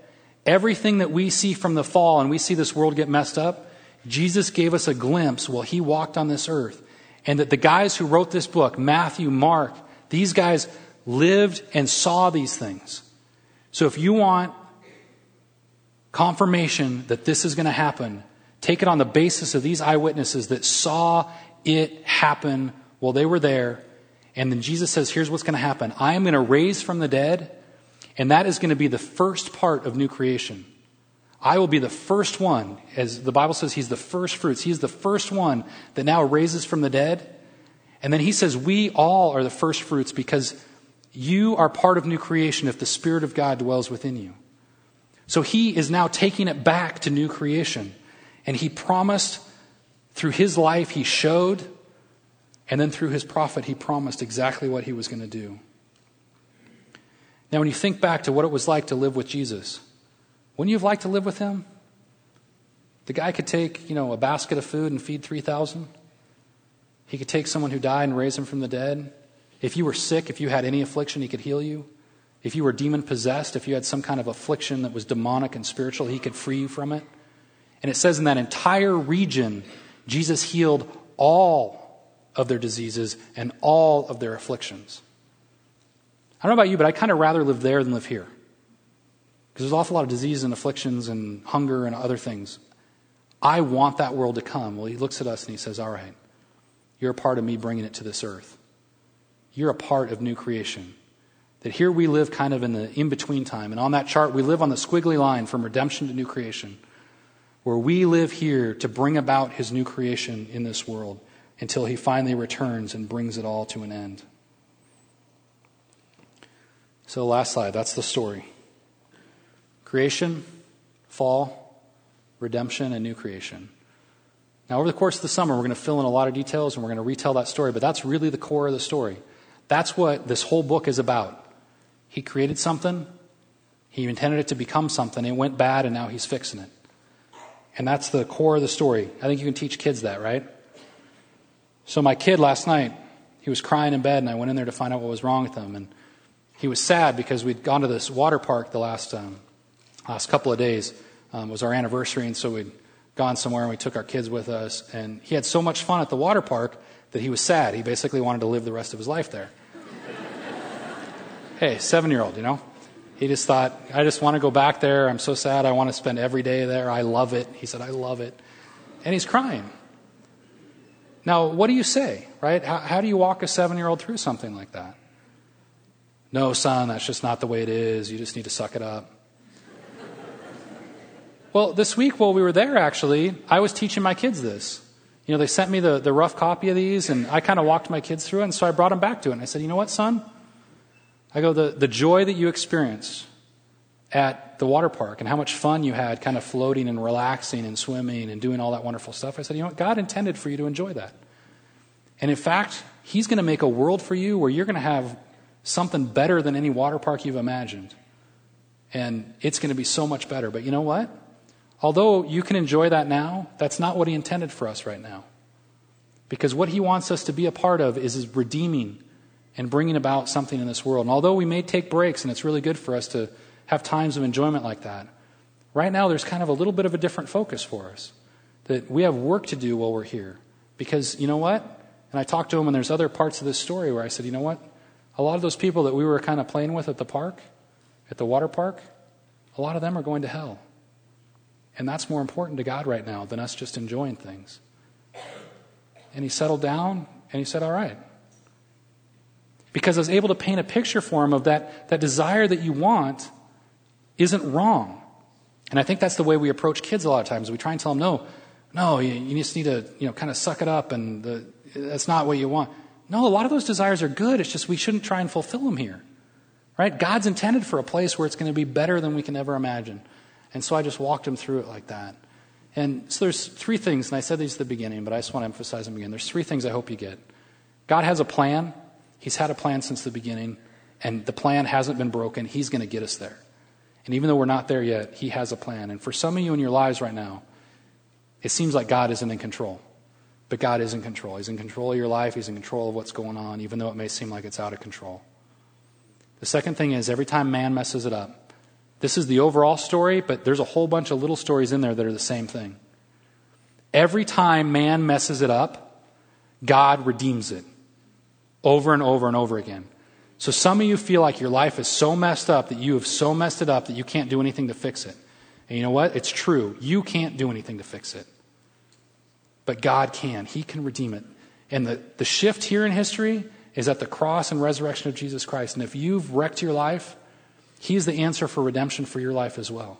Everything that we see from the fall and we see this world get messed up, Jesus gave us a glimpse while He walked on this earth. And that the guys who wrote this book, Matthew, Mark, these guys lived and saw these things. So if you want confirmation that this is going to happen, take it on the basis of these eyewitnesses that saw it happen while they were there. And then Jesus says, Here's what's going to happen I am going to raise from the dead, and that is going to be the first part of new creation. I will be the first one, as the Bible says, He's the first fruits. He's the first one that now raises from the dead. And then He says, We all are the first fruits because you are part of new creation if the Spirit of God dwells within you. So he is now taking it back to new creation. And he promised through his life, he showed, and then through his prophet, he promised exactly what he was going to do. Now, when you think back to what it was like to live with Jesus, wouldn't you have liked to live with him? The guy could take, you know, a basket of food and feed 3,000. He could take someone who died and raise him from the dead. If you were sick, if you had any affliction, he could heal you. If you were demon possessed, if you had some kind of affliction that was demonic and spiritual, he could free you from it. And it says in that entire region, Jesus healed all of their diseases and all of their afflictions. I don't know about you, but I kind of rather live there than live here. Because there's an awful lot of disease and afflictions and hunger and other things. I want that world to come. Well, he looks at us and he says, All right, you're a part of me bringing it to this earth. You're a part of new creation. That here we live kind of in the in between time. And on that chart, we live on the squiggly line from redemption to new creation, where we live here to bring about his new creation in this world until he finally returns and brings it all to an end. So, last slide, that's the story creation, fall, redemption, and new creation. Now, over the course of the summer, we're going to fill in a lot of details and we're going to retell that story, but that's really the core of the story. That's what this whole book is about. He created something, he intended it to become something, it went bad, and now he's fixing it. And that's the core of the story. I think you can teach kids that, right? So, my kid last night, he was crying in bed, and I went in there to find out what was wrong with him. And he was sad because we'd gone to this water park the last, um, last couple of days. Um, it was our anniversary, and so we'd gone somewhere and we took our kids with us. And he had so much fun at the water park that he was sad. He basically wanted to live the rest of his life there hey, seven year old, you know? He just thought, I just want to go back there. I'm so sad. I want to spend every day there. I love it. He said, I love it. And he's crying. Now, what do you say, right? How, how do you walk a seven year old through something like that? No, son, that's just not the way it is. You just need to suck it up. well, this week while we were there, actually, I was teaching my kids this. You know, they sent me the, the rough copy of these, and I kind of walked my kids through it, and so I brought them back to it. And I said, you know what, son? I go, the, the joy that you experienced at the water park and how much fun you had kind of floating and relaxing and swimming and doing all that wonderful stuff. I said, you know what? God intended for you to enjoy that. And in fact, He's going to make a world for you where you're going to have something better than any water park you've imagined. And it's going to be so much better. But you know what? Although you can enjoy that now, that's not what He intended for us right now. Because what He wants us to be a part of is, redeeming and bringing about something in this world. And although we may take breaks, and it's really good for us to have times of enjoyment like that, right now there's kind of a little bit of a different focus for us. That we have work to do while we're here. Because you know what? And I talked to him, and there's other parts of this story where I said, you know what? A lot of those people that we were kind of playing with at the park, at the water park, a lot of them are going to hell. And that's more important to God right now than us just enjoying things. And he settled down and he said, All right. Because I was able to paint a picture for him of that, that desire that you want isn't wrong. And I think that's the way we approach kids a lot of times. We try and tell them, no, no, you, you just need to, you know, kind of suck it up and the, that's not what you want. No, a lot of those desires are good. It's just we shouldn't try and fulfill them here. Right? God's intended for a place where it's going to be better than we can ever imagine. And so I just walked him through it like that. And so there's three things, and I said these at the beginning, but I just want to emphasize them again. There's three things I hope you get. God has a plan. He's had a plan since the beginning, and the plan hasn't been broken. He's going to get us there. And even though we're not there yet, He has a plan. And for some of you in your lives right now, it seems like God isn't in control. But God is in control. He's in control of your life. He's in control of what's going on, even though it may seem like it's out of control. The second thing is every time man messes it up, this is the overall story, but there's a whole bunch of little stories in there that are the same thing. Every time man messes it up, God redeems it over and over and over again. So some of you feel like your life is so messed up that you have so messed it up that you can't do anything to fix it. And you know what? It's true. You can't do anything to fix it. But God can. He can redeem it. And the, the shift here in history is at the cross and resurrection of Jesus Christ. And if you've wrecked your life, He's the answer for redemption for your life as well,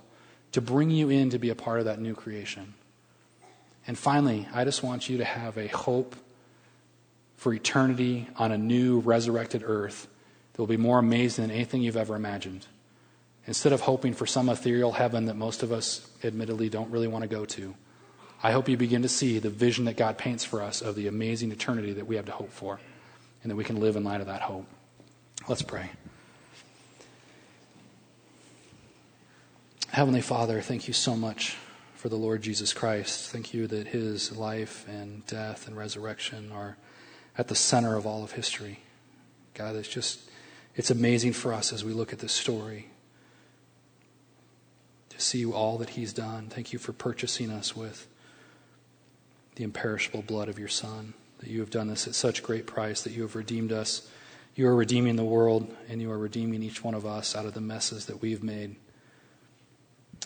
to bring you in to be a part of that new creation. And finally, I just want you to have a hope for eternity on a new resurrected earth that will be more amazing than anything you've ever imagined. Instead of hoping for some ethereal heaven that most of us admittedly don't really want to go to, I hope you begin to see the vision that God paints for us of the amazing eternity that we have to hope for and that we can live in light of that hope. Let's pray. Heavenly Father, thank you so much for the Lord Jesus Christ. Thank you that his life and death and resurrection are at the center of all of history. God, it's just, it's amazing for us as we look at this story to see all that he's done. Thank you for purchasing us with the imperishable blood of your Son, that you have done this at such great price, that you have redeemed us. You are redeeming the world, and you are redeeming each one of us out of the messes that we've made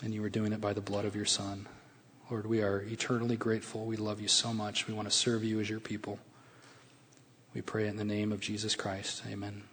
and you are doing it by the blood of your Son. Lord, we are eternally grateful. We love you so much. We want to serve you as your people. We pray in the name of Jesus Christ. Amen.